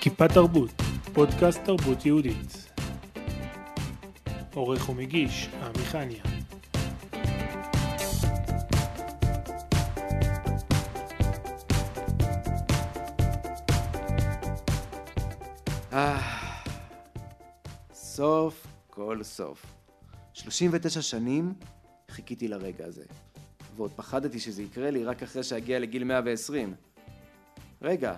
כיפה תרבות, פודקאסט תרבות יהודית. עורך ומגיש, עמיחניה. אה, סוף כל סוף. 39 שנים חיכיתי לרגע הזה, ועוד פחדתי שזה יקרה לי רק אחרי שאגיע לגיל 120. רגע,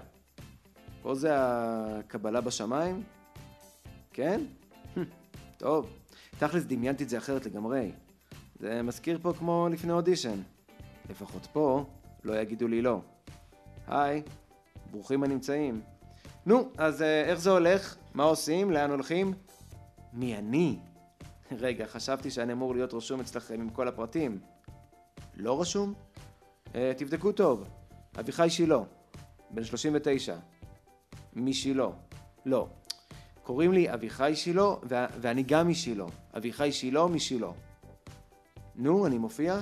פה זה הקבלה בשמיים? כן? טוב, תכלס דמיינתי את זה אחרת לגמרי. זה מזכיר פה כמו לפני אודישן. לפחות פה לא יגידו לי לא. היי, ברוכים הנמצאים. נו, אז אה, איך זה הולך? מה עושים? לאן הולכים? מי אני? רגע, חשבתי שאני אמור להיות רשום אצלכם עם כל הפרטים. לא רשום? אה, תבדקו טוב. אביחי שילה, בן 39. משילה. לא. קוראים לי אביחי שילה, ו- ואני גם משילה. אביחי שילה משילה. נו, אני מופיע?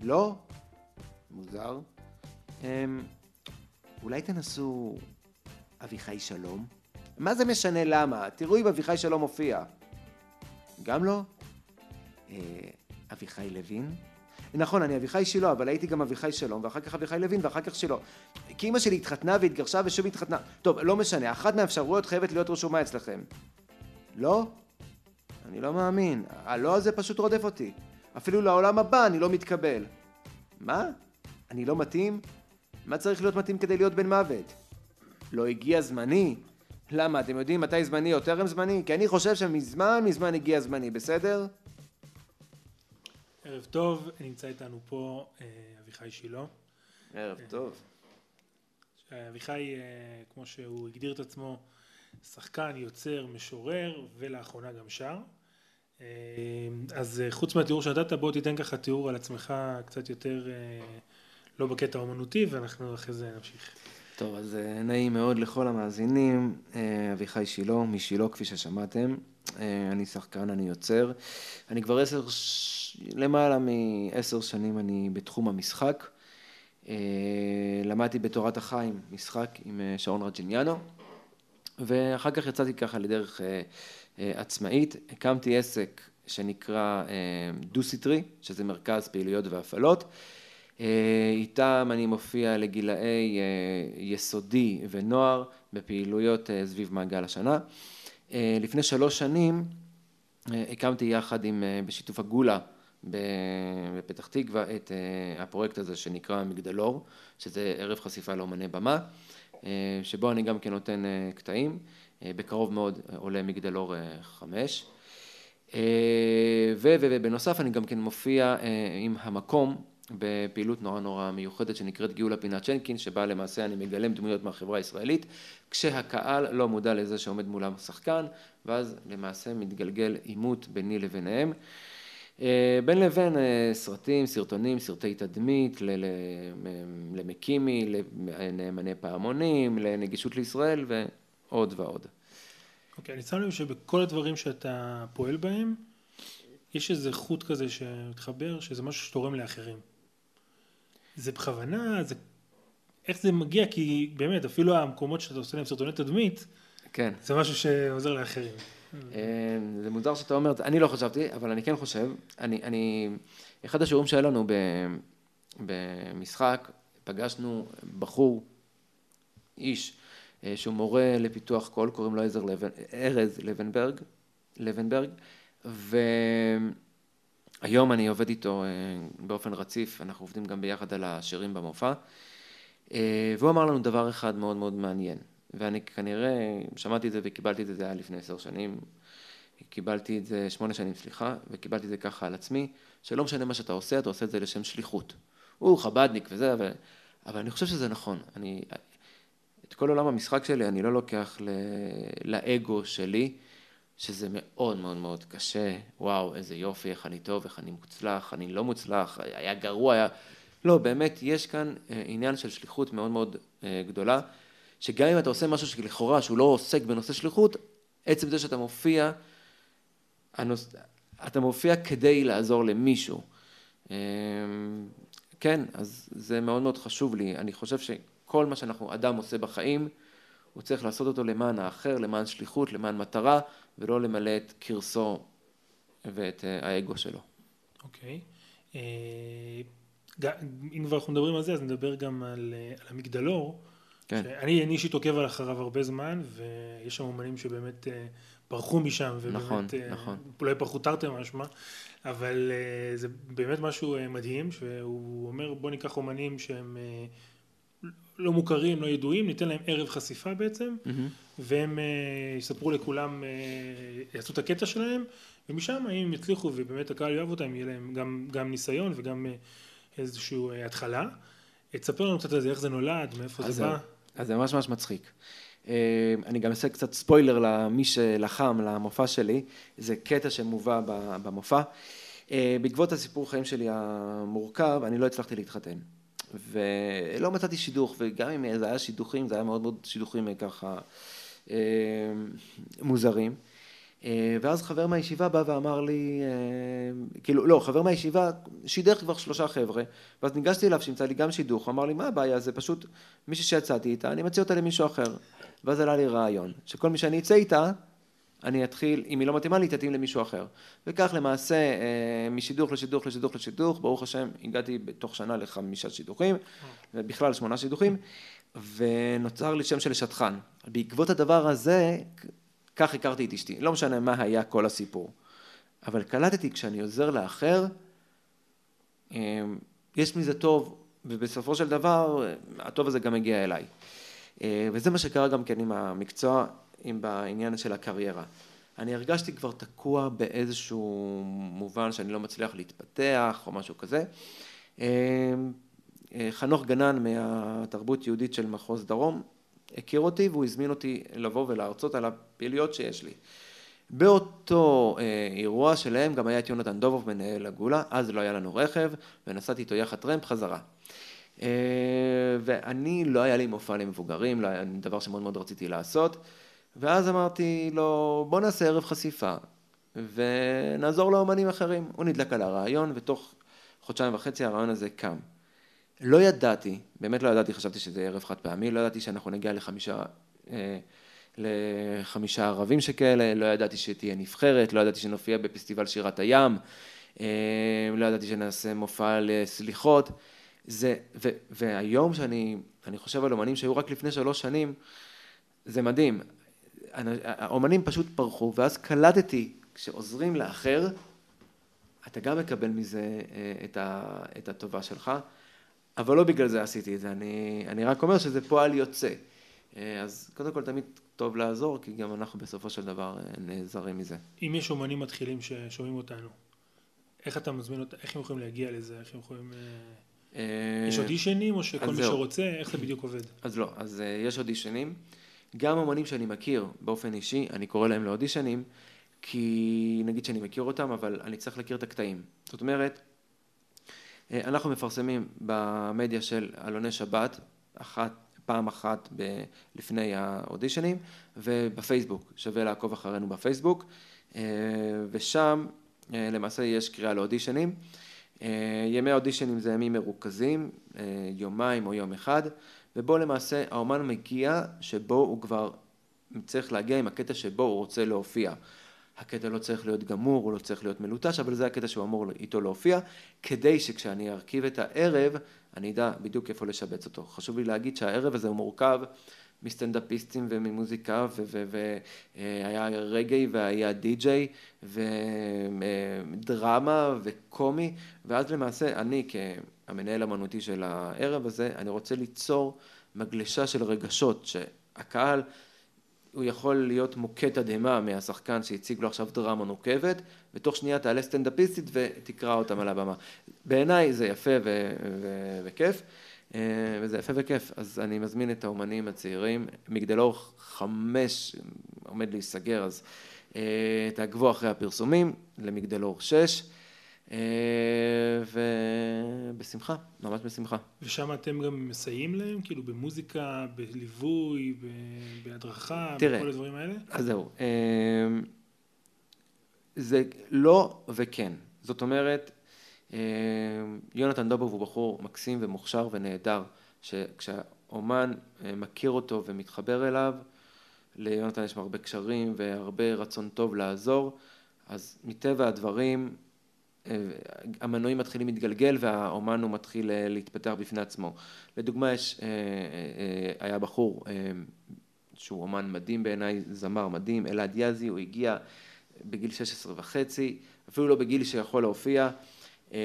לא? מוזר. אמ, אולי תנסו אביחי שלום? מה זה משנה למה? תראו אם אביחי שלום מופיע. גם לא? אה, אביחי לוין? נכון, אני אביחי שילה, אבל הייתי גם אביחי שלום, ואחר כך אביחי לוין, ואחר כך שילה. כי אימא שלי התחתנה והתגרשה ושוב התחתנה. טוב, לא משנה, אחת מהאפשרויות חייבת להיות רשומה אצלכם. לא? אני לא מאמין. הלא הזה פשוט רודף אותי. אפילו לעולם הבא אני לא מתקבל. מה? אני לא מתאים? מה צריך להיות מתאים כדי להיות בן מוות? לא הגיע זמני? למה, אתם יודעים מתי זמני או טרם זמני? כי אני חושב שמזמן מזמן הגיע זמני, בסדר? ערב טוב, נמצא איתנו פה אה, אביחי שילה. ערב טוב. אביחי, אה, כמו שהוא הגדיר את עצמו, שחקן, יוצר, משורר, ולאחרונה גם שר. אה, אז אה, חוץ מהתיאור שנתת, בוא תיתן ככה תיאור על עצמך קצת יותר, אה, לא בקטע האומנותי, ואנחנו אחרי זה נמשיך. טוב, אז אה, נעים מאוד לכל המאזינים, אה, אביחי שילה, משילה כפי ששמעתם. אה, אני שחקן, אני יוצר. אני כבר עשר. למעלה מעשר שנים אני בתחום המשחק. למדתי בתורת החיים משחק עם שרון רג'יניאנו, ואחר כך יצאתי ככה לדרך עצמאית. הקמתי עסק שנקרא אה, דו-סטרי, שזה מרכז פעילויות והפעלות. אה, איתם אני מופיע לגילאי אה, יסודי ונוער בפעילויות אה, סביב מעגל השנה. לפני שלוש שנים הקמתי יחד עם, בשיתוף הגולה בפתח תקווה את הפרויקט הזה שנקרא מגדלור, שזה ערב חשיפה לאומני במה, שבו אני גם כן נותן קטעים, בקרוב מאוד עולה מגדלור חמש. ובנוסף אני גם כן מופיע עם המקום בפעילות נורא נורא מיוחדת שנקראת גאולה פינת שנקין, שבה למעשה אני מגלם דמויות מהחברה הישראלית, כשהקהל לא מודע לזה שעומד מולם שחקן, ואז למעשה מתגלגל עימות ביני לביניהם. אה, בין לבין אה, סרטים, סרטונים, סרטי תדמית, למקימי, לנאמני פעמונים, לנגישות לישראל ועוד ועוד. אוקיי, אני שם לב שבכל הדברים שאתה פועל בהם, יש איזה חוט כזה שמתחבר, שזה משהו שתורם לאחרים. זה בכוונה, זה... איך זה מגיע? כי באמת, אפילו המקומות שאתה עושה להם סרטוני תדמית, כן. זה משהו שעוזר לאחרים. אה, זה מוזר שאתה אומר, אני לא חשבתי, אבל אני כן חושב, אני, אני, אחד השיעורים שהיה לנו ב, במשחק, פגשנו בחור, איש, אה, שהוא מורה לפיתוח קול, קוראים לו עזר לבן, ארז לבנברג, לבנברג, והיום אני עובד איתו אה, באופן רציף, אנחנו עובדים גם ביחד על השירים במופע, אה, והוא אמר לנו דבר אחד מאוד מאוד מעניין, ואני כנראה שמעתי את זה וקיבלתי את זה, זה היה לפני עשר שנים, קיבלתי את זה, שמונה שנים סליחה, וקיבלתי את זה ככה על עצמי, שלא משנה מה שאתה עושה, אתה עושה את זה לשם שליחות. הוא חבדניק וזה, אבל, אבל אני חושב שזה נכון. אני, את כל עולם המשחק שלי אני לא לוקח ל, לאגו שלי, שזה מאוד מאוד מאוד קשה, וואו, איזה יופי, איך אני טוב, איך אני מוצלח, אני לא מוצלח, היה גרוע, היה... לא, באמת, יש כאן אה, עניין של שליחות מאוד מאוד אה, גדולה, שגם אם אתה עושה משהו שלכאורה, שהוא לא עוסק בנושא שליחות, עצם זה שאתה מופיע, הנוס... אתה מופיע כדי לעזור למישהו. כן, אז זה מאוד מאוד חשוב לי. אני חושב שכל מה שאנחנו, אדם עושה בחיים, הוא צריך לעשות אותו למען האחר, למען שליחות, למען מטרה, ולא למלא את קרסו ואת אה, האגו שלו. אוקיי. Okay. אה, אם כבר אנחנו מדברים על זה, אז נדבר גם על, אה, על המגדלור. כן. אני אישית עוקב אחריו הרבה זמן, ויש שם אומנים שבאמת ברחו משם, ובאמת, נכון, נכון. אולי פרחו תרתי משמע, אבל זה באמת משהו מדהים, שהוא אומר בוא ניקח אומנים שהם לא מוכרים, לא ידועים, ניתן להם ערב חשיפה בעצם, mm-hmm. והם uh, יספרו לכולם, uh, יעשו את הקטע שלהם, ומשם אם הם יצליחו ובאמת הקהל יאהב אותם, יהיה להם גם, גם ניסיון וגם uh, איזושהי uh, התחלה. תספר לנו קצת על זה, איך זה נולד, מאיפה זה בא. אז זה ממש ממש מצחיק. Uh, אני גם אעשה קצת ספוילר למי שלחם, למופע שלי, זה קטע שמובא במופע. Uh, בעקבות הסיפור חיים שלי המורכב, אני לא הצלחתי להתחתן. ולא מצאתי שידוך, וגם אם זה היה שידוכים, זה היה מאוד מאוד שידוכים ככה אה, מוזרים. אה, ואז חבר מהישיבה בא ואמר לי, אה, כאילו, לא, חבר מהישיבה שידר כבר שלושה חבר'ה, ואז ניגשתי אליו שימצא לי גם שידוך, הוא אמר לי, מה הבעיה, זה פשוט מישהי שיצאתי איתה, אני מציע אותה למישהו אחר. ואז עלה לי רעיון, שכל מי שאני אצא איתה, אני אתחיל, אם היא לא מתאימה לי, תתאים למישהו אחר. וכך למעשה, אה, משידוך לשידוך לשידוך לשידוך, ברוך השם, הגעתי בתוך שנה לחמישה שידוכים, ובכלל שמונה שידוכים, ונוצר לי שם של שטחן. בעקבות הדבר הזה, כך הכרתי את אשתי. לא משנה מה היה כל הסיפור. אבל קלטתי כשאני עוזר לאחר, אה, יש מזה טוב, ובסופו של דבר, הטוב הזה גם מגיע אליי. אה, וזה מה שקרה גם כן עם המקצוע. עם בעניין של הקריירה. אני הרגשתי כבר תקוע באיזשהו מובן שאני לא מצליח להתפתח או משהו כזה. אמ, אה, חנוך גנן מהתרבות יהודית של מחוז דרום הכיר אותי והוא הזמין אותי לבוא ולהרצות על הפעילויות שיש לי. באותו אה, אירוע שלהם גם היה את יונתן דובוב מנהל הגולה, אז לא היה לנו רכב ונסעתי איתו יחד טרמפ חזרה. אה, ואני לא היה לי מופע למבוגרים, לא דבר שמאוד מאוד רציתי לעשות. ואז אמרתי לו, בוא נעשה ערב חשיפה ונעזור לאומנים אחרים. הוא נדלק על הרעיון ותוך חודשיים וחצי הרעיון הזה קם. לא ידעתי, באמת לא ידעתי, חשבתי שזה ערב חד פעמי, לא ידעתי שאנחנו נגיע לחמישה, אה, לחמישה ערבים שכאלה, לא ידעתי שתהיה נבחרת, לא ידעתי שנופיע בפסטיבל שירת הים, אה, לא ידעתי שנעשה מופע לסליחות. זה, ו, והיום שאני חושב על אומנים שהיו רק לפני שלוש שנים, זה מדהים. האומנים פשוט פרחו, ואז קלטתי, כשעוזרים לאחר, אתה גם מקבל מזה אה, את, ה, את הטובה שלך, אבל לא בגלל זה עשיתי את זה, אני, אני רק אומר שזה פועל יוצא. אה, אז קודם כל תמיד טוב לעזור, כי גם אנחנו בסופו של דבר אה, נעזרים מזה. אם יש אומנים מתחילים ששומעים אותנו, איך אתה מזמין אותם, איך הם יכולים להגיע לזה, איך הם יכולים... יש אודישנים או שכל מי שרוצה, איך זה בדיוק עובד? אז לא, אז יש אודישנים. גם אמנים שאני מכיר באופן אישי, אני קורא להם לאודישנים, כי נגיד שאני מכיר אותם, אבל אני צריך להכיר את הקטעים. זאת אומרת, אה, אנחנו מפרסמים במדיה של אלוני שבת, אחת, פעם אחת ב, לפני האודישנים, ובפייסבוק, שווה לעקוב אחרינו בפייסבוק, אה, ושם אה, למעשה יש קריאה לאודישנים. ימי האודישנים זה ימים מרוכזים, יומיים או יום אחד. ובו למעשה האומן מגיע שבו הוא כבר צריך להגיע עם הקטע שבו הוא רוצה להופיע. הקטע לא צריך להיות גמור, הוא לא צריך להיות מלוטש, אבל זה הקטע שהוא אמור איתו להופיע, כדי שכשאני ארכיב את הערב, אני אדע בדיוק איפה לשבץ אותו. חשוב לי להגיד שהערב הזה הוא מורכב מסטנדאפיסטים וממוזיקה, והיה רגעי והיה די-ג'יי, ודרמה וקומי, ואז למעשה אני כ... המנהל אמנותי של הערב הזה, אני רוצה ליצור מגלשה של רגשות, שהקהל הוא יכול להיות מוכה תדהמה מהשחקן שהציג לו עכשיו דרמה נוקבת, ותוך שנייה תעלה סטנדאפיסטית ותקרא אותם על הבמה. בעיניי זה יפה ו- ו- וכיף, אה, וזה יפה וכיף, אז אני מזמין את האומנים הצעירים, מגדלור חמש עומד להיסגר, אז אה, תעקבו אחרי הפרסומים, למגדלור שש. אה, ובשמחה, ממש בשמחה. ושם אתם גם מסייעים להם, כאילו במוזיקה, בליווי, בהדרכה, תראה, בכל הדברים האלה? אז זהו. אה, זה לא וכן. זאת אומרת, אה, יונתן דובוב הוא בחור מקסים ומוכשר ונהדר, שכשהאומן אה, מכיר אותו ומתחבר אליו, ליונתן יש הרבה קשרים והרבה רצון טוב לעזור, אז מטבע הדברים המנועים מתחילים להתגלגל והאומן הוא מתחיל להתפתח בפני עצמו. לדוגמה יש, היה בחור שהוא אומן מדהים בעיניי, זמר מדהים, אלעד יזי, הוא הגיע בגיל 16 וחצי, אפילו לא בגיל שיכול להופיע, אה,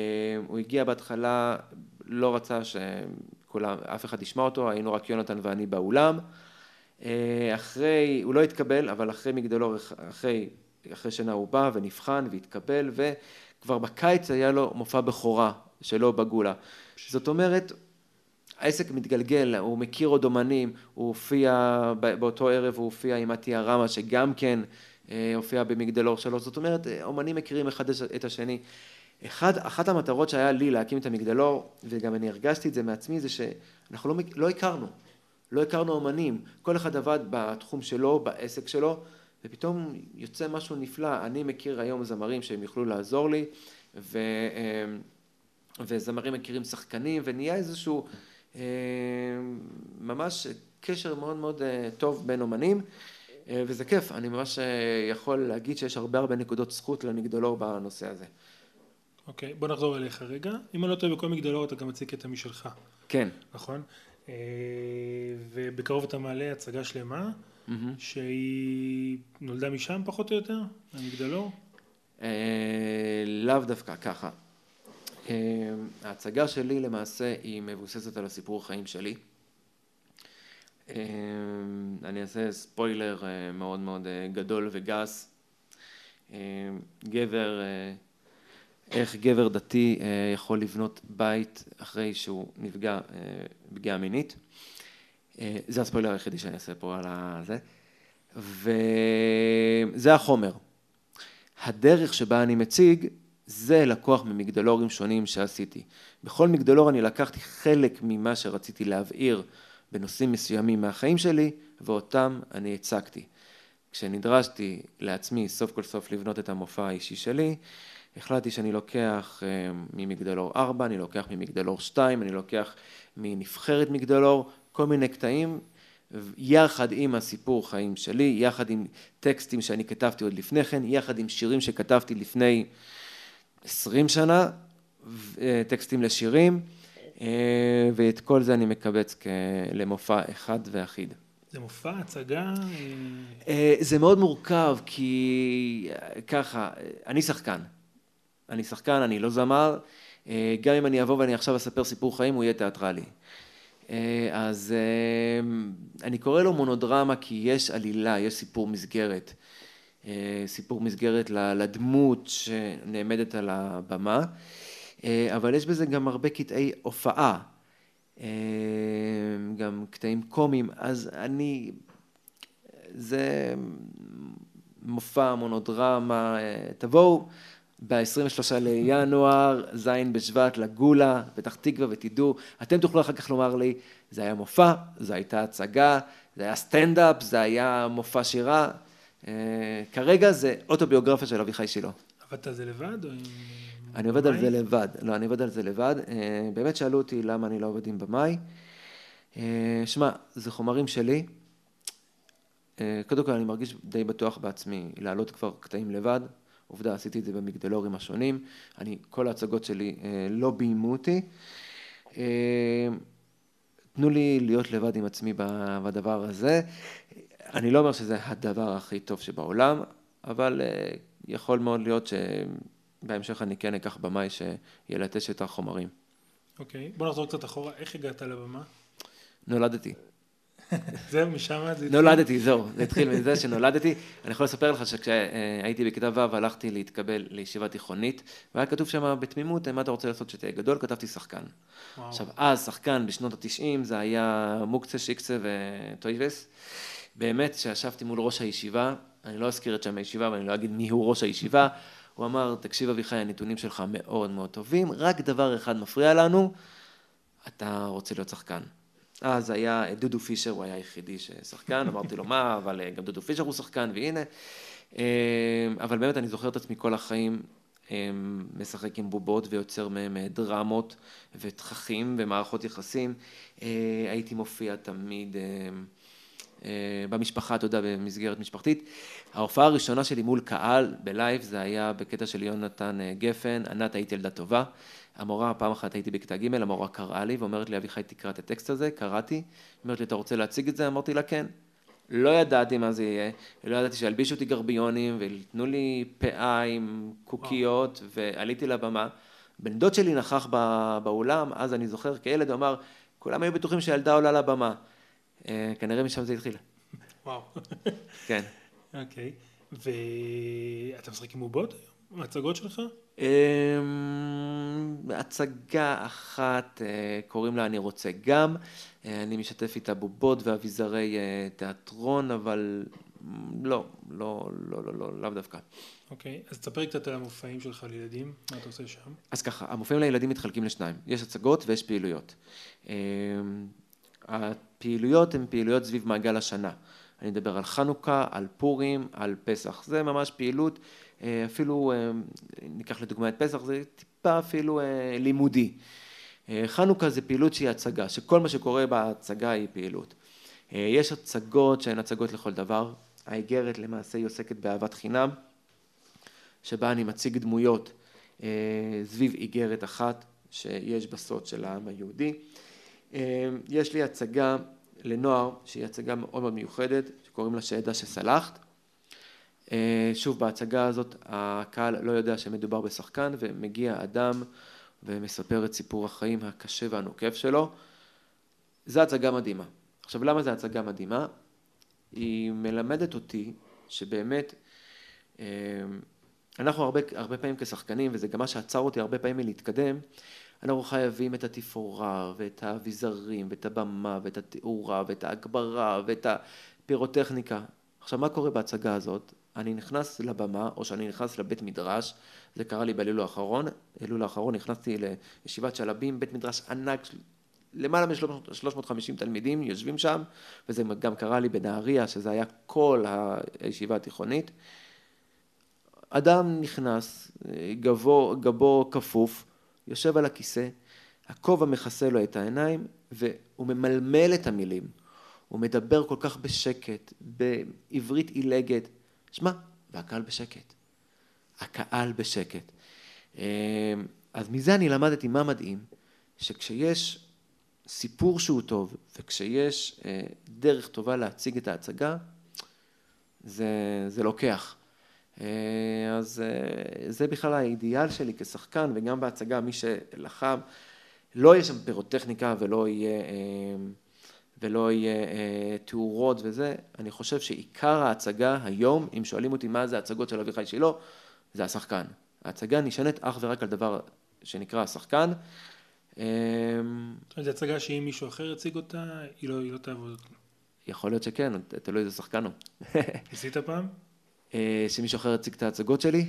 הוא הגיע בהתחלה, לא רצה שאף אחד ישמע אותו, היינו רק יונתן ואני באולם, אה, אחרי, הוא לא התקבל, אבל אחרי מגדלור, אחרי, אחרי שנה הוא בא ונבחן והתקבל, וכבר בקיץ היה לו מופע בכורה שלו בגולה. זאת אומרת, העסק מתגלגל, הוא מכיר עוד אומנים, הוא הופיע, באותו ערב הוא הופיע עם עטיה רמה שגם כן אה, הופיע במגדלור שלו, זאת אומרת אומנים מכירים אחד את השני. אחד, אחת המטרות שהיה לי להקים את המגדלור, וגם אני הרגשתי את זה מעצמי, זה שאנחנו לא, לא הכרנו, לא הכרנו אומנים, כל אחד עבד בתחום שלו, בעסק שלו, ופתאום יוצא משהו נפלא, אני מכיר היום זמרים שהם יוכלו לעזור לי, ו, אה, וזמרים מכירים שחקנים, ונהיה איזשהו אה, ממש קשר מאוד מאוד אה, טוב בין אומנים וזה כיף, אני ממש יכול להגיד שיש הרבה הרבה נקודות זכות למגדלור בנושא הזה. אוקיי, okay, בוא נחזור אליך רגע. אם אני לא טועה בכל מגדלור אתה גם מציג קטע משלך. כן. נכון? ובקרוב אתה מעלה הצגה שלמה, mm-hmm. שהיא נולדה משם פחות או יותר, המגדלור? לאו דווקא ככה. אמ, ההצגה שלי למעשה היא מבוססת על הסיפור החיים שלי. אמ, אני אעשה ספוילר אה, מאוד מאוד אה, גדול וגס. אמ, גבר, אה, איך גבר דתי יכול לבנות בית אחרי שהוא נפגע פגיעה מינית. זה הספוילר היחידי שאני אעשה פה על הזה. וזה החומר. הדרך שבה אני מציג זה לקוח ממגדלורים שונים שעשיתי. בכל מגדלור אני לקחתי חלק ממה שרציתי להבהיר בנושאים מסוימים מהחיים שלי, ואותם אני הצגתי. כשנדרשתי לעצמי סוף כל סוף לבנות את המופע האישי שלי, החלטתי שאני לוקח אה, ממגדלור 4, אני לוקח ממגדלור 2, אני לוקח מנבחרת מגדלור, כל מיני קטעים, יחד עם הסיפור חיים שלי, יחד עם טקסטים שאני כתבתי עוד לפני כן, יחד עם שירים שכתבתי לפני עשרים שנה, אה, טקסטים לשירים, אה, ואת כל זה אני מקבץ למופע אחד ואחיד. זה מופע, הצגה? אה, זה מאוד מורכב, כי ככה, אני שחקן. אני שחקן, אני לא זמר. גם אם אני אבוא ואני עכשיו אספר סיפור חיים, הוא יהיה תיאטרלי. אז אני קורא לו מונודרמה כי יש עלילה, יש סיפור מסגרת. אה, סיפור מסגרת לדמות שנעמדת על הבמה, אה, אבל יש בזה גם הרבה קטעי הופעה, אה, גם קטעים קומיים, אז אני, זה מופע מונודרמה, תבואו ב-23 לינואר, ז' בשבט, לגולה, פתח תקווה, ותדעו, אתם תוכלו אחר כך לומר לי, זה היה מופע, זו הייתה הצגה, זה היה סטנדאפ, זה היה מופע שירה, אה, כרגע זה אוטוביוגרפיה של אביחי שילה. עבדת על זה לבד? או עם... אני עובד על זה לבד, לא, אני עובד על זה לבד. אה, באמת שאלו אותי למה אני לא עובד עם במאי. אה, שמע, זה חומרים שלי. קודם כל אני מרגיש די בטוח בעצמי להעלות כבר קטעים לבד. עובדה, עשיתי את זה במגדלורים השונים. אני, כל ההצגות שלי לא ביימו אותי. תנו לי להיות לבד עם עצמי בדבר הזה. אני לא אומר שזה הדבר הכי טוב שבעולם, אבל אה, יכול מאוד להיות שבהמשך אני כן אקח במאי שילטש את החומרים. אוקיי, okay. בוא נחזור קצת אחורה, איך הגעת לבמה? נולדתי. זהו, משם זה התחיל? נולדתי, זהו, זה התחיל מזה שנולדתי. אני יכול לספר לך שכשהייתי בכיתה ו' הלכתי להתקבל לישיבה תיכונית, והיה כתוב שם בתמימות, מה אתה רוצה לעשות שתהיה גדול? כתבתי שחקן. וואו. עכשיו, אז שחקן בשנות התשעים זה היה מוקצה, שיקצה וטויבס. באמת, כשישבתי מול ראש הישיבה, אני לא אזכיר את שם הישיבה ואני לא אגיד מי הוא ראש הישיבה, הוא אמר, תקשיב אביחי, הנתונים שלך מאוד מאוד טובים, רק דבר אחד מפריע לנו, אתה רוצה להיות שחקן. אז היה דודו פישר, הוא היה היחידי ששחקן, אמרתי לו מה, אבל גם דודו פישר הוא שחקן, והנה. אה, אבל באמת אני זוכר את עצמי כל החיים משחק עם בובות ויוצר מהם דרמות ותככים ומערכות יחסים. הייתי מופיע תמיד במשפחה, אתה יודע, במסגרת משפחתית. ההופעה הראשונה שלי מול קהל בלייב זה היה בקטע של יונתן גפן, ענת הייתי ילדה טובה. המורה, פעם אחת הייתי בכיתה ג', המורה קראה לי ואומרת לי, אביחי תקרא את הטקסט הזה, קראתי, אומרת לי, אתה רוצה להציג את זה? אמרתי לה, כן. לא ידעתי מה זה יהיה, לא ידעתי שילבישו אותי גרביונים ויתנו לי פאה עם קוקיות וואו. ועליתי לבמה. בן דוד שלי נכח באולם, אז אני זוכר כילד, הוא אמר, כולם היו בטוחים שהילדה עולה לבמה. אה, כנראה משם זה התחיל. וואו. כן. אוקיי. ואתה משחק עם בובות היום? ההצגות שלך? אמ, הצגה אחת, אה, קוראים לה אני רוצה גם, אה, אני משתף איתה בובות ואביזרי אה, תיאטרון, אבל לא, לא, לא, לא, לא, לאו דווקא. אוקיי, אז תספר קצת על המופעים שלך לילדים, מה אתה עושה שם? אז ככה, המופעים לילדים מתחלקים לשניים, יש הצגות ויש פעילויות. אמ, הפעילויות הן פעילויות סביב מעגל השנה. אני מדבר על חנוכה, על פורים, על פסח. זה ממש פעילות אפילו, אה, ניקח לדוגמה את פסח, זה טיפה אפילו אה, לימודי. חנוכה זה פעילות שהיא הצגה, שכל מה שקורה בהצגה היא פעילות. יש הצגות שהן הצגות לכל דבר, האיגרת למעשה היא עוסקת באהבת חינם, שבה אני מציג דמויות סביב איגרת אחת שיש בסוד של העם היהודי. יש לי הצגה לנוער שהיא הצגה מאוד מאוד מיוחדת, שקוראים לה שעדה שסלחת. אה, שוב, בהצגה הזאת הקהל לא יודע שמדובר בשחקן ומגיע אדם ומספר את סיפור החיים הקשה והנוקב שלו. זו הצגה מדהימה. עכשיו, למה זו הצגה מדהימה? היא מלמדת אותי שבאמת אה, אנחנו הרבה, הרבה פעמים כשחקנים, וזה גם מה שעצר אותי הרבה פעמים מלהתקדם, אנחנו חייבים את התפאורה ואת האביזרים ואת הבמה ואת התאורה ואת ההגברה ואת הפירוטכניקה. עכשיו, מה קורה בהצגה הזאת? אני נכנס לבמה, או שאני נכנס לבית מדרש, זה קרה לי באלול האחרון, אלול האחרון נכנסתי לישיבת שלבים, בית מדרש ענק, למעלה מ-350 תלמידים יושבים שם, וזה גם קרה לי בנהריה, שזה היה כל הישיבה התיכונית. אדם נכנס, גבו, גבו כפוף, יושב על הכיסא, הכובע מכסה לו את העיניים, והוא ממלמל את המילים. הוא מדבר כל כך בשקט, בעברית עילגת. שמע, והקהל בשקט. הקהל בשקט. אמ, אז מזה אני למדתי מה מדהים, שכשיש סיפור שהוא טוב, וכשיש אה, דרך טובה להציג את ההצגה, זה, זה לוקח. אה, אז אה, זה בכלל האידיאל שלי כשחקן, וגם בהצגה, מי שלחם, לא יהיה שם פירוטכניקה ולא יהיה... ולא יהיה אה, תאורות וזה, אני חושב שעיקר ההצגה היום, אם שואלים אותי מה זה ההצגות של אביחי שילה, זה השחקן. ההצגה נשענת אך ורק על דבר שנקרא השחקן. אה, זו הצגה שאם מישהו אחר יציג אותה, היא לא, היא לא תעבוד. יכול להיות שכן, תלוי איזה שחקן הוא. ניסית פעם? אה, שמישהו אחר יציג את ההצגות שלי?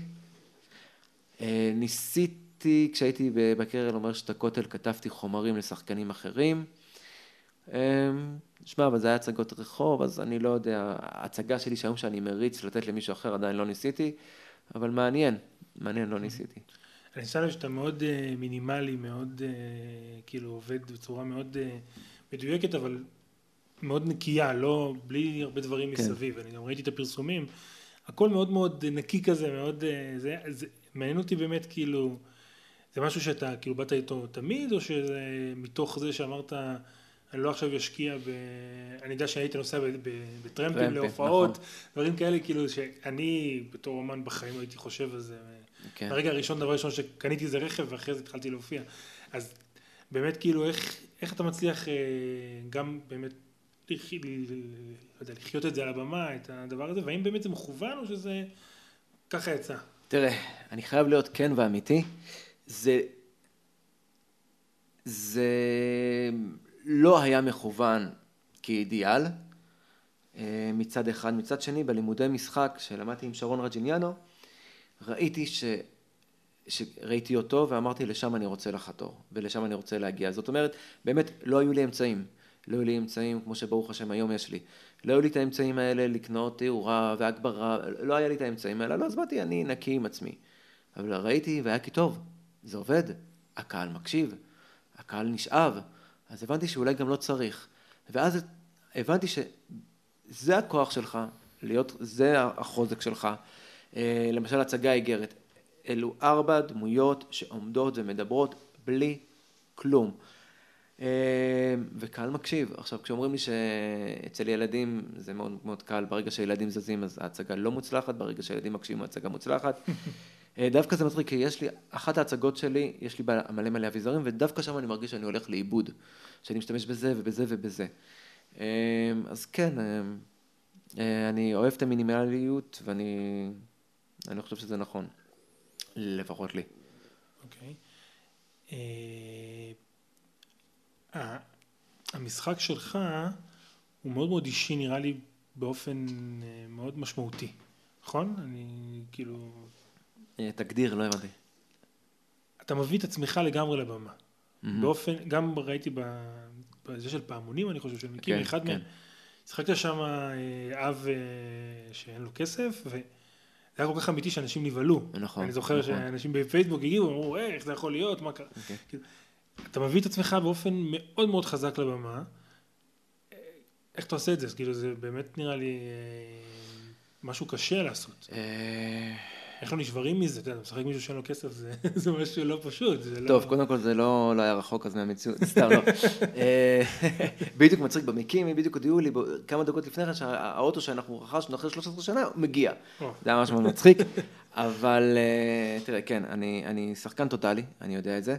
אה, ניסיתי, כשהייתי בקרן אומר שאת הכותל, כתבתי חומרים לשחקנים אחרים. אמ, שמע, אבל זה היה הצגות רחוב, אז אני לא יודע, הצגה שלי שהיום שאני מריץ לתת למישהו אחר עדיין לא ניסיתי, אבל מעניין, מעניין, לא ניסיתי. אני שם לב שאתה מאוד uh, מינימלי, מאוד uh, כאילו עובד בצורה מאוד uh, מדויקת, אבל מאוד נקייה, לא, בלי הרבה דברים כן. מסביב. אני גם ראיתי את הפרסומים, הכל מאוד מאוד נקי כזה, מאוד, uh, זה, זה מעניין אותי באמת כאילו, זה משהו שאתה כאילו באת איתו תמיד, או שזה מתוך זה שאמרת... אני לא עכשיו אשקיע ב... אני יודע שהיית נוסע בטרמפים להופעות, נכון. דברים כאלה, כאילו שאני בתור אומן בחיים הייתי חושב על זה. כן. הרגע הראשון, דבר ראשון שקניתי זה רכב ואחרי זה התחלתי להופיע. אז באמת כאילו איך, איך אתה מצליח אה, גם באמת לח... לא יודע, לחיות את זה על הבמה, את הדבר הזה, והאם באמת זה מכוון או שזה ככה יצא? תראה, אני חייב להיות כן ואמיתי, זה... זה לא היה מכוון כאידיאל אה, מצד אחד. מצד שני, בלימודי משחק שלמדתי עם שרון רג'יניאנו, ראיתי ש... שראיתי אותו ואמרתי לשם אני רוצה לחתור ולשם אני רוצה להגיע. זאת אומרת, באמת לא היו לי אמצעים. לא היו לי אמצעים כמו שברוך השם היום יש לי. לא היו לי את האמצעים האלה לקנות תאורה והגברה, לא היה לי את האמצעים האלה, לא, אז באתי אני נקי עם עצמי. אבל ראיתי והיה כי טוב, זה עובד, הקהל מקשיב, הקהל נשאב, אז הבנתי שאולי גם לא צריך. ואז הבנתי שזה הכוח שלך, להיות, זה החוזק שלך. אה, למשל הצגה איגרת, אלו ארבע דמויות שעומדות ומדברות בלי כלום. אה, וקהל מקשיב. עכשיו, כשאומרים לי שאצל ילדים זה מאוד מאוד קל, ברגע שילדים זזים אז ההצגה לא מוצלחת, ברגע שילדים מקשיבים ההצגה מוצלחת. אה, דווקא זה מצחיק, כי יש לי, אחת ההצגות שלי, יש לי מלא מלא אביזרים, ודווקא שם אני מרגיש שאני הולך לאיבוד, שאני משתמש בזה ובזה ובזה. אה, אז כן, אני אוהב את המינימליות, ואני אני חושב שזה נכון, לפחות לי. אוקיי. Okay. המשחק שלך הוא מאוד מאוד אישי נראה לי באופן אה, מאוד משמעותי, נכון? אני כאילו... אה, תגדיר, לא הבנתי. אתה מביא את עצמך לגמרי לבמה. Mm-hmm. באופן, גם ראיתי בזה של פעמונים, אני חושב שאני מכיר, כן, אחד כן. מהם, שיחקת שם אה, אב שאין לו כסף, וזה היה כל כך אמיתי שאנשים נבהלו. נכון. אני זוכר נכון. שאנשים בפייסבוק הגיעו, אמרו, איך זה יכול להיות, מה קרה? Okay. אוקיי. כאילו, אתה מביא את עצמך באופן מאוד מאוד חזק לבמה. איך אתה עושה את זה? כאילו זה באמת נראה לי אה, משהו קשה לעשות. אה, איך לא נשברים מזה? אתה יודע, משחק מישהו שאין לו כסף, זה, משהו לא פשוט. לא- טוב, קודם כל זה לא, לא היה רחוק אז מהמציאות, סתם לא. אה, בדיוק מצחיק במקים, בדיוק הודיעו לי כמה דקות לפני כן שהאוטו שאנחנו רכשנו אחרי 13 שנה מגיע. זה היה מאוד מצחיק, אבל תראה, כן, אני שחקן טוטאלי, אני יודע את זה.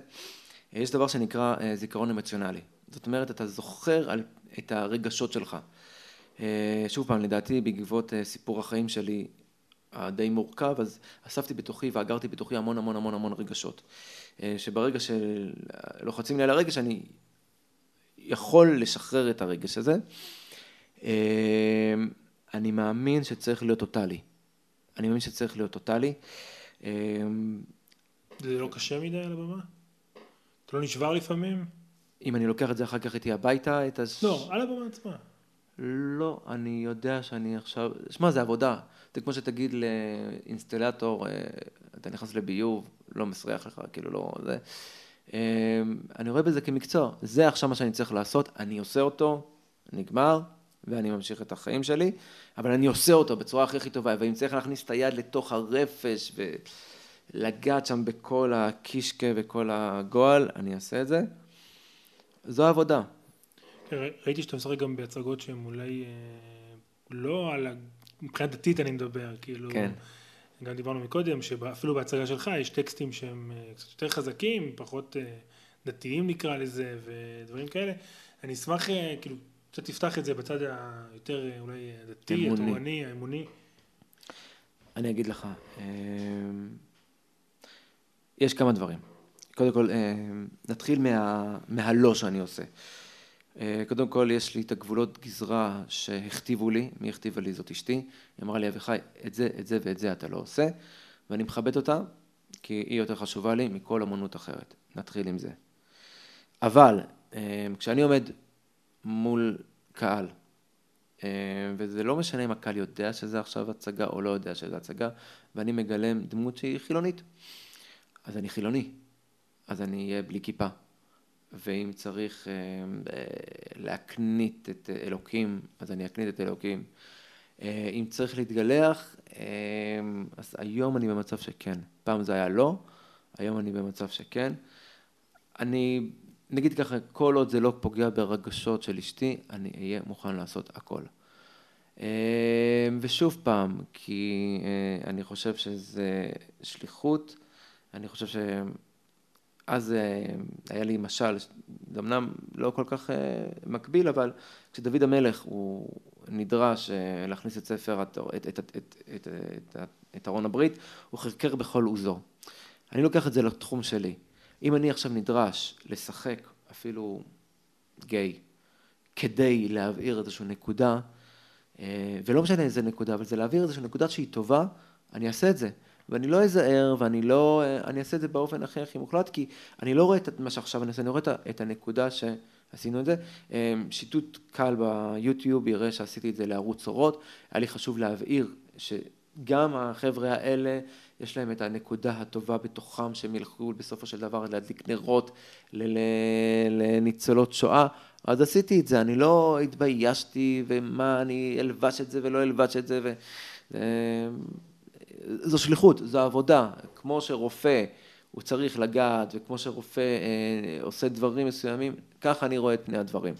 יש דבר שנקרא אה, זיכרון אמוציונלי. זאת אומרת, אתה זוכר על, את הרגשות שלך. אה, שוב פעם, לדעתי, בעקבות אה, סיפור החיים שלי הדי מורכב, אז אספתי בתוכי ואגרתי בתוכי המון המון המון המון רגשות. שברגע שלוחצים לי על הרגש, אני יכול לשחרר את הרגש הזה. אני מאמין שצריך להיות טוטאלי. אני מאמין שצריך להיות טוטאלי. זה לא קשה מדי על הבמה? אתה לא נשבר לפעמים? אם אני לוקח את זה אחר כך איתי הביתה, את הש... לא, על הבמה עצמה. לא, אני יודע שאני עכשיו... שמע, זה עבודה. זה כמו שתגיד לאינסטלטור, אה, אתה נכנס לביוב, לא מסריח לך, כאילו לא... זה... אה, אני רואה בזה כמקצוע. זה עכשיו מה שאני צריך לעשות, אני עושה אותו, נגמר, ואני ממשיך את החיים שלי, אבל אני עושה אותו בצורה הכי הכי טובה, ואם צריך להכניס את היד לתוך הרפש, ו... לגעת שם בכל הקישקה וכל הגועל, אני אעשה את זה. זו העבודה. ראיתי שאתה משחק גם בהצגות שהן אולי אה, לא על ה... מבחינה דתית אני מדבר, כאילו... כן. גם דיברנו מקודם, שאפילו בהצגה שלך יש טקסטים שהם אה, קצת יותר חזקים, פחות אה, דתיים נקרא לזה, ודברים כאלה. אני אשמח, כאילו, קצת תפתח את זה בצד היותר אולי דתי, התורני, האמוני. אני אגיד לך, יש כמה דברים. קודם כל, נתחיל מה, מהלא שאני עושה. אה, קודם כל, יש לי את הגבולות גזרה שהכתיבו לי, מי הכתיבה לי זאת אשתי, היא אמרה לי, אביחי, את זה, את זה ואת זה אתה לא עושה, ואני מכבד אותה, כי היא יותר חשובה לי מכל אמנות אחרת. נתחיל עם זה. אבל, אה, כשאני עומד מול קהל, וזה לא משנה אם הקהל יודע שזה עכשיו הצגה או לא יודע שזה הצגה, ואני מגלם דמות שהיא חילונית. אז אני חילוני, אז אני אהיה בלי כיפה. ואם צריך אה, אה, להקנית את אלוקים, אז אני אקנית את אלוקים. אה, אם צריך להתגלח, אז היום אני במצב שכן. פעם זה היה לא, היום אני במצב שכן. אני, נגיד ככה, כל עוד זה לא פוגע ברגשות של אשתי, אני אהיה מוכן לעשות הכל. ושוב פעם, כי אני חושב שזה שליחות. אני חושב שאז אה, היה לי משל, זה אמנם לא כל כך אה, מקביל, אבל כשדוד המלך הוא נדרש אה, להכניס את ספר, את, את, את, את, ארון הברית, הוא חרקר בכל עוזו. אני לוקח את זה לתחום שלי. אם אני עכשיו נדרש לשחק אפילו גיי, כדי להבעיר איזושהי נקודה, ולא משנה איזה נקודה, אבל זה להעביר איזושהי נקודה שהיא טובה, אני אעשה את זה. ואני לא אזהר, ואני לא, אני אעשה את זה באופן הכי הכי מוחלט, כי אני לא רואה את מה שעכשיו אני עושה, אני רואה את הנקודה שעשינו את זה. אמ, שיטוט קל ביוטיוב יראה שעשיתי את זה לערוץ אורות, היה לי חשוב להבהיר שגם החבר'ה האלה יש להם את הנקודה הטובה בתוכם שהם ילכו בסופו של דבר להדליק נרות לניצולות שואה, אז עשיתי את זה, אני לא התביישתי ומה אני אלבש את זה ולא אלבש את זה ו... זו שליחות, זו עבודה, כמו שרופא הוא צריך לגעת וכמו שרופא אה, עושה דברים מסוימים, ככה אני רואה את פני הדברים.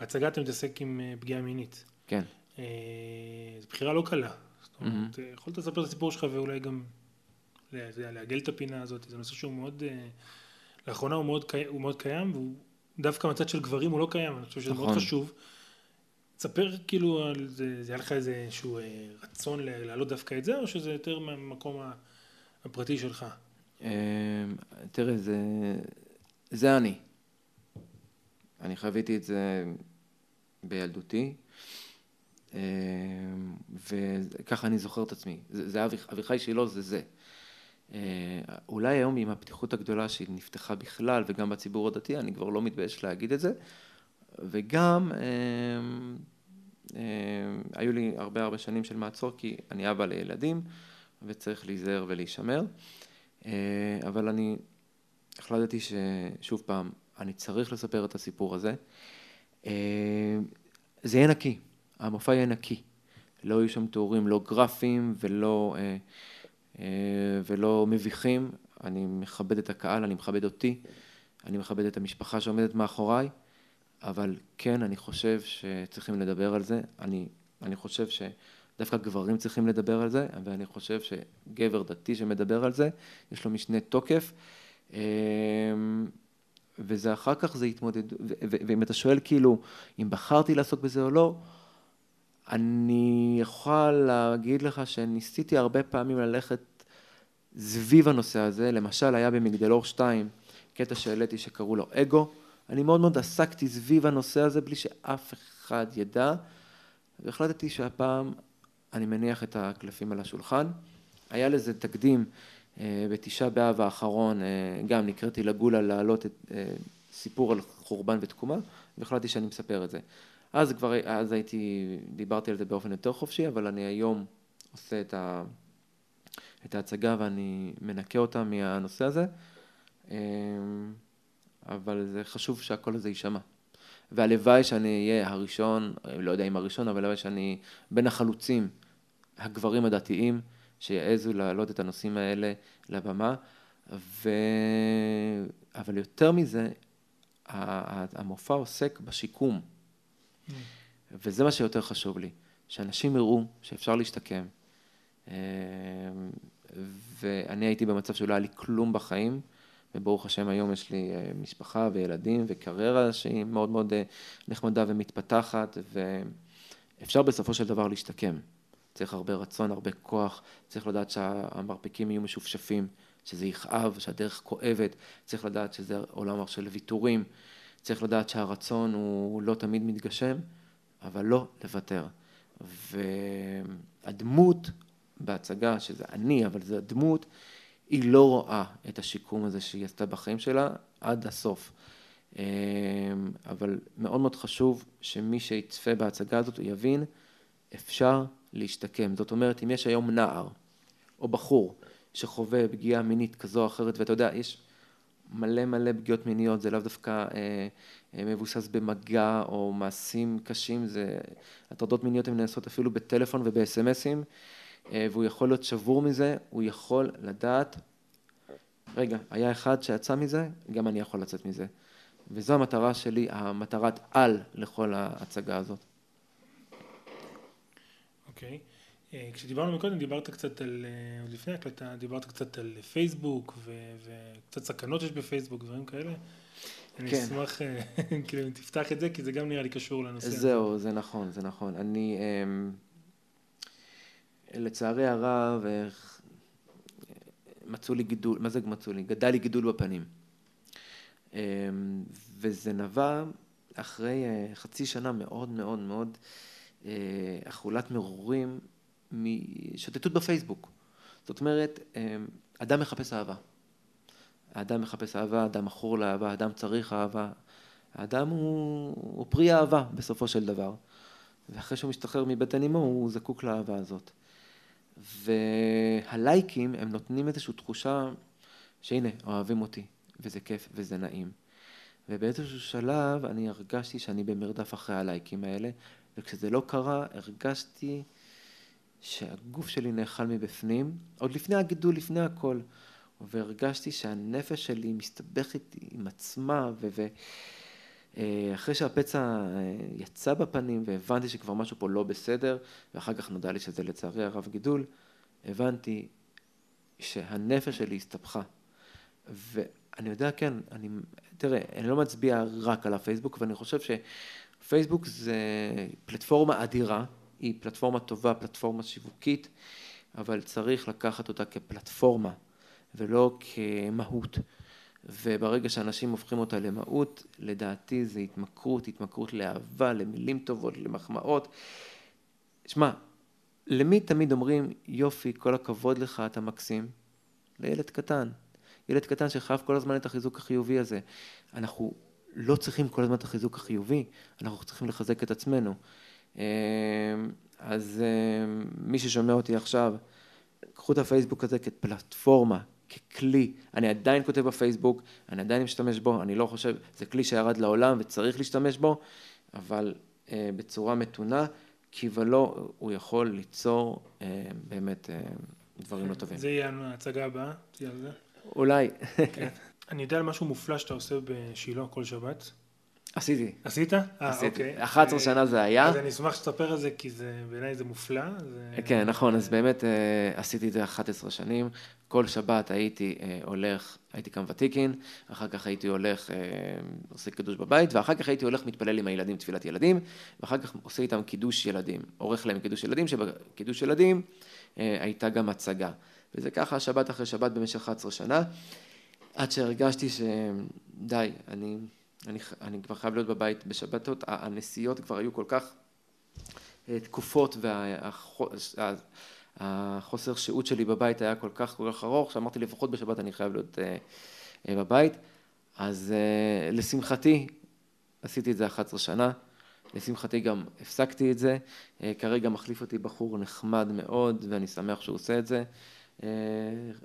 בהצגה אתה מתעסק עם אה, פגיעה מינית. כן. אה, זו בחירה לא קלה. זאת אומרת, mm-hmm. יכולת לספר את הסיפור שלך ואולי גם לעגל את הפינה הזאת, זה נושא שהוא מאוד, לאחרונה הוא מאוד, הוא מאוד קיים, והוא דווקא מצד של גברים הוא לא קיים, אני חושב שזה נכון. מאוד חשוב. תספר כאילו על זה, זה היה לך איזה שהוא רצון להעלות דווקא את זה, או שזה יותר מהמקום הפרטי שלך? תראה, זה, זה אני. אני חוויתי את זה בילדותי, אה, וככה אני זוכר את עצמי. זה, זה אביחי שלו זה זה. אה, אולי היום עם הפתיחות הגדולה שהיא נפתחה בכלל וגם בציבור הדתי, אני כבר לא מתבייש להגיד את זה. וגם אה, היו לי הרבה הרבה שנים של מעצור כי אני אבא לילדים וצריך להיזהר ולהישמר. אבל אני החלטתי ששוב פעם, אני צריך לספר את הסיפור הזה. אה, זה יהיה נקי, המופע יהיה נקי. לא יהיו שם תיאורים לא גרפיים ולא, אה, אה, ולא מביכים. אני מכבד את הקהל, אני מכבד אותי, אני מכבד את המשפחה שעומדת מאחוריי, אבל כן, אני חושב שצריכים לדבר על זה. אני, אני חושב שדווקא גברים צריכים לדבר על זה, ואני חושב שגבר דתי שמדבר על זה, יש לו משנה תוקף. וזה אחר כך זה התמודד, ואם אתה שואל כאילו, אם בחרתי לעסוק בזה או לא, אני יכול להגיד לך שניסיתי הרבה פעמים ללכת סביב הנושא הזה, למשל היה במגדלור 2 קטע שהעליתי שקראו לו אגו, אני מאוד מאוד עסקתי סביב הנושא הזה בלי שאף אחד ידע, והחלטתי שהפעם אני מניח את הקלפים על השולחן. היה לזה תקדים אה, בתשעה באב האחרון אה, גם נקראתי לגולה להעלות את אה, סיפור על חורבן ותקומה והחלטתי שאני מספר את זה. אז כבר, אז הייתי, דיברתי על זה באופן יותר חופשי, אבל אני היום עושה את, ה, את ההצגה ואני מנקה אותה מהנושא הזה, אבל זה חשוב שהקול הזה יישמע. והלוואי שאני אהיה הראשון, לא יודע אם הראשון, אבל הלוואי שאני בין החלוצים, הגברים הדתיים, שיעזו להעלות את הנושאים האלה לבמה, ו... אבל יותר מזה, המופע עוסק בשיקום, mm. וזה מה שיותר חשוב לי, שאנשים יראו שאפשר להשתקם, אה, ואני הייתי במצב שלא היה לי כלום בחיים, וברוך השם היום יש לי אה, משפחה וילדים וקריירה שהיא מאוד מאוד אה, נחמדה ומתפתחת, ואפשר בסופו של דבר להשתקם. צריך הרבה רצון, הרבה כוח, צריך לדעת שהמרפקים יהיו משופשפים, שזה יכאב, שהדרך כואבת, צריך לדעת שזה עולם של ויתורים, צריך לדעת שהרצון הוא לא תמיד מתגשם, אבל לא לוותר. והדמות בהצגה, שזה אני, אבל זו הדמות, היא לא רואה את השיקום הזה שהיא עשתה בחיים שלה עד הסוף. אמ, אבל מאוד מאוד חשוב שמי שיצפה בהצגה הזאת יבין, אפשר להשתקם. זאת אומרת, אם יש היום נער או בחור שחווה פגיעה מינית כזו או אחרת, ואתה יודע, יש מלא מלא פגיעות מיניות, זה לאו דווקא אה, אה, מבוסס במגע או מעשים קשים, זה הטרדות מיניות הן נעשות אפילו בטלפון ובסמסים, אה, והוא יכול להיות שבור מזה, הוא יכול לדעת, רגע, היה אחד שיצא מזה, גם אני יכול לצאת מזה. וזו המטרה שלי, המטרת על לכל ההצגה הזאת. אוקיי. אה, כשדיברנו מקודם דיברת קצת על, אה, עוד לפני הקלטה, דיברת קצת על פייסבוק וקצת סכנות יש בפייסבוק, דברים כאלה. אני כן. אשמח, אה, כאילו, אם תפתח את זה, כי זה גם נראה לי קשור לנושא. זהו, זה נכון, זה נכון. אני, אמ, לצערי הרב, מצאו לי גידול, מה זה מצאו לי? גדל לי גידול בפנים. אמ, וזה נבע אחרי חצי שנה מאוד מאוד מאוד אכולת אה, מרורים משוטטות בפייסבוק. זאת אומרת, אה, אדם מחפש אהבה. האדם מחפש אהבה, אדם מכור לאהבה, אדם צריך אהבה. האדם הוא, הוא פרי אהבה בסופו של דבר. ואחרי שהוא משתחרר מבטן אמו הוא זקוק לאהבה הזאת. והלייקים הם נותנים איזושהי תחושה שהנה, אוהבים אותי, וזה כיף וזה נעים. ובאיזשהו שלב אני הרגשתי שאני במרדף אחרי הלייקים האלה, וכשזה לא קרה, הרגשתי שהגוף שלי נאכל מבפנים, עוד לפני הגידול, לפני הכל. והרגשתי שהנפש שלי מסתבכת עם עצמה, ואחרי שהפצע אה, יצא בפנים והבנתי שכבר משהו פה לא בסדר, ואחר כך נודע לי שזה לצערי הרב גידול, הבנתי שהנפש שלי הסתבכה. ואני יודע, כן, אני, תראה, אני לא מצביע רק על הפייסבוק, ואני חושב שפייסבוק זה פלטפורמה אדירה, היא פלטפורמה טובה, פלטפורמה שיווקית, אבל צריך לקחת אותה כפלטפורמה ולא כמהות. וברגע שאנשים הופכים אותה למהות, לדעתי זה התמכרות, התמכרות לאהבה, למילים טובות, למחמאות. שמע, למי תמיד אומרים, יופי, כל הכבוד לך, אתה מקסים? לילד קטן. ילד קטן שחייב כל הזמן את החיזוק החיובי הזה. אנחנו לא צריכים כל הזמן את החיזוק החיובי, אנחנו צריכים לחזק את עצמנו. אמ, אז אמ, מי ששומע אותי עכשיו, קחו את הפייסבוק הזה כפלטפורמה, ככלי. אני עדיין כותב בפייסבוק, אני עדיין משתמש בו, אני לא חושב, זה כלי שירד לעולם וצריך להשתמש בו, אבל אה, בצורה מתונה, כי ולא הוא יכול ליצור אה, באמת אה, דברים לא טובים. זה יהיה ההצגה הבאה, תהיה על זה. אולי. כן. אני יודע על משהו מופלא שאתה עושה בשילה כל שבת. עשיתי. עשית? אה. אוקיי. 11 שנה זה היה. אז אני אשמח שתספר על זה, כי זה, בעיניי זה מופלא. זה... כן, נכון, אז באמת אה, עשיתי את זה 11 שנים. כל שבת הייתי אה, הולך, הייתי קם ותיקין, אחר כך הייתי הולך, אה, עושה קידוש בבית, ואחר כך הייתי הולך מתפלל עם הילדים תפילת ילדים, ואחר כך עושה איתם קידוש ילדים, עורך להם קידוש ילדים, שבקידוש ילדים הייתה גם הצגה. וזה ככה שבת אחרי שבת במשך 11 שנה, עד שהרגשתי שדי, אני, אני, אני כבר חייב להיות בבית בשבתות, הנסיעות כבר היו כל כך אה, תקופות והחוסר שהות שלי בבית היה כל כך כל כך ארוך, שאמרתי לפחות בשבת אני חייב להיות אה, אה, בבית. אז לשמחתי עשיתי את זה 11 שנה, לשמחתי גם הפסקתי את זה, כרגע מחליף אותי בחור נחמד מאוד ואני שמח שהוא עושה את זה. אה,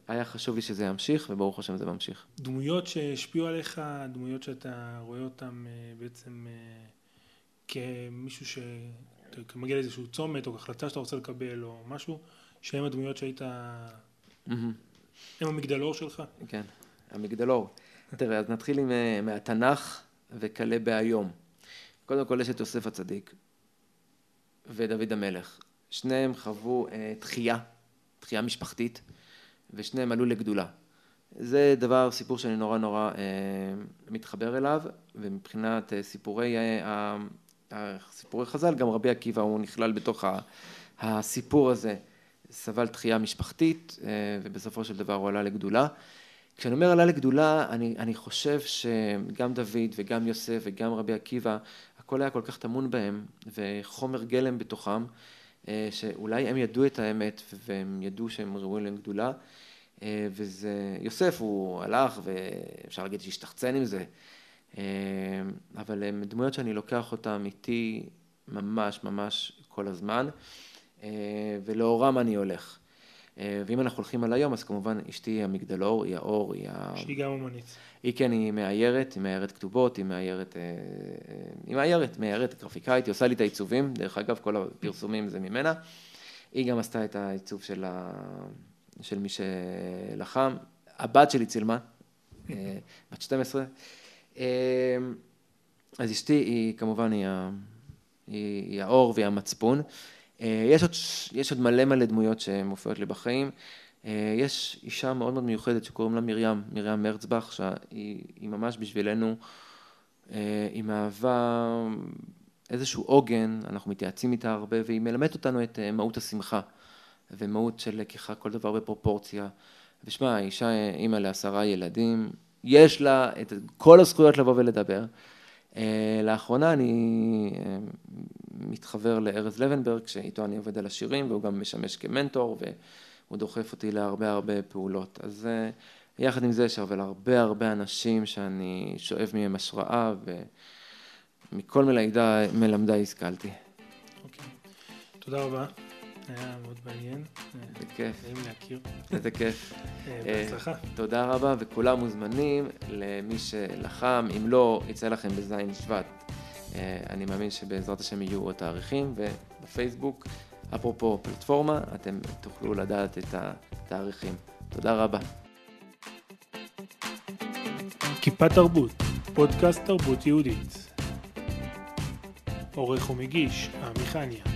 היה חשוב לי שזה ימשיך, וברוך השם זה ממשיך. דמויות שהשפיעו עליך, דמויות שאתה רואה אותן אה, בעצם אה, כמישהו שמגיע לאיזשהו צומת, או החלטה שאתה רוצה לקבל, או משהו, שהם הדמויות שהיית... הם המגדלור שלך? כן, המגדלור. תראה, אז נתחיל עם, מהתנ"ך וכלה בהיום. קודם כל יש את יוסף הצדיק ודוד המלך. שניהם חוו תחייה. תחייה משפחתית, ושניהם עלו לגדולה. זה דבר, סיפור שאני נורא נורא אה, מתחבר אליו, ומבחינת אה, סיפורי, אה, אה, סיפורי חז"ל, גם רבי עקיבא הוא נכלל בתוך ה, הסיפור הזה, סבל תחייה משפחתית, אה, ובסופו של דבר הוא עלה לגדולה. כשאני אומר עלה לגדולה, אני, אני חושב שגם דוד וגם יוסף וגם רבי עקיבא, הכל היה כל כך טמון בהם, וחומר גלם בתוכם. אה, שאולי הם ידעו את האמת והם ידעו שהם ראויים לגדולה אה, וזה, יוסף הוא הלך ואפשר להגיד שהשתחצן עם זה אבל הם דמויות שאני לוקח אותן איתי ממש ממש כל הזמן ולאורם אני הולך ואם אנחנו הולכים על היום אז כמובן אשתי היא המגדלור, היא האור, היא ה... שהיא גם אומנית. היא כן, היא מאיירת, היא מאיירת כתובות, היא מאיירת, אה, אה, היא מאיירת, מאיירת גרפיקאית, היא עושה לי את העיצובים, דרך אגב כל הפרסומים זה ממנה. היא גם עשתה את העיצוב של, ה... של מי שלחם. הבת שלי צילמה, אה, בת 12. אז אשתי היא כמובן היא, ה... היא, היא האור והיא המצפון. יש עוד, יש עוד מלא מלא דמויות שמופיעות לי בחיים. אה, יש אישה מאוד מאוד מיוחדת שקוראים לה מרים, מרים מרצבך, שהיא ממש בשבילנו, אה, היא מהווה איזשהו עוגן, אנחנו מתייעצים איתה הרבה, והיא מלמדת אותנו את אה, מהות השמחה, ומהות של לקיחה כל דבר בפרופורציה. ושמע, אישה אימא לעשרה ילדים, יש לה את כל הזכויות לבוא ולדבר. לאחרונה אני מתחבר לארז לבנברג, שאיתו אני עובד על השירים, והוא גם משמש כמנטור, ו... הוא דוחף אותי להרבה הרבה פעולות. אז אה, יחד עם זה יש אבל הרבה הרבה אנשים שאני שואב מהם השראה ומכל מלמדיי השכלתי. אוקיי, תודה רבה. היה מאוד מעניין. בכיף. נעים להכיר. איזה כיף. בהצלחה. תודה רבה, וכולם מוזמנים למי שלחם, אם לא, יצא לכם בזין שבט. אני מאמין שבעזרת השם יהיו עוד תאריכים, ובפייסבוק, אפרופו פלטפורמה, אתם תוכלו לדעת את התאריכים. תודה רבה. כיפה תרבות, פודקאסט תרבות יהודית. עורך ומגיש, עמי חניה.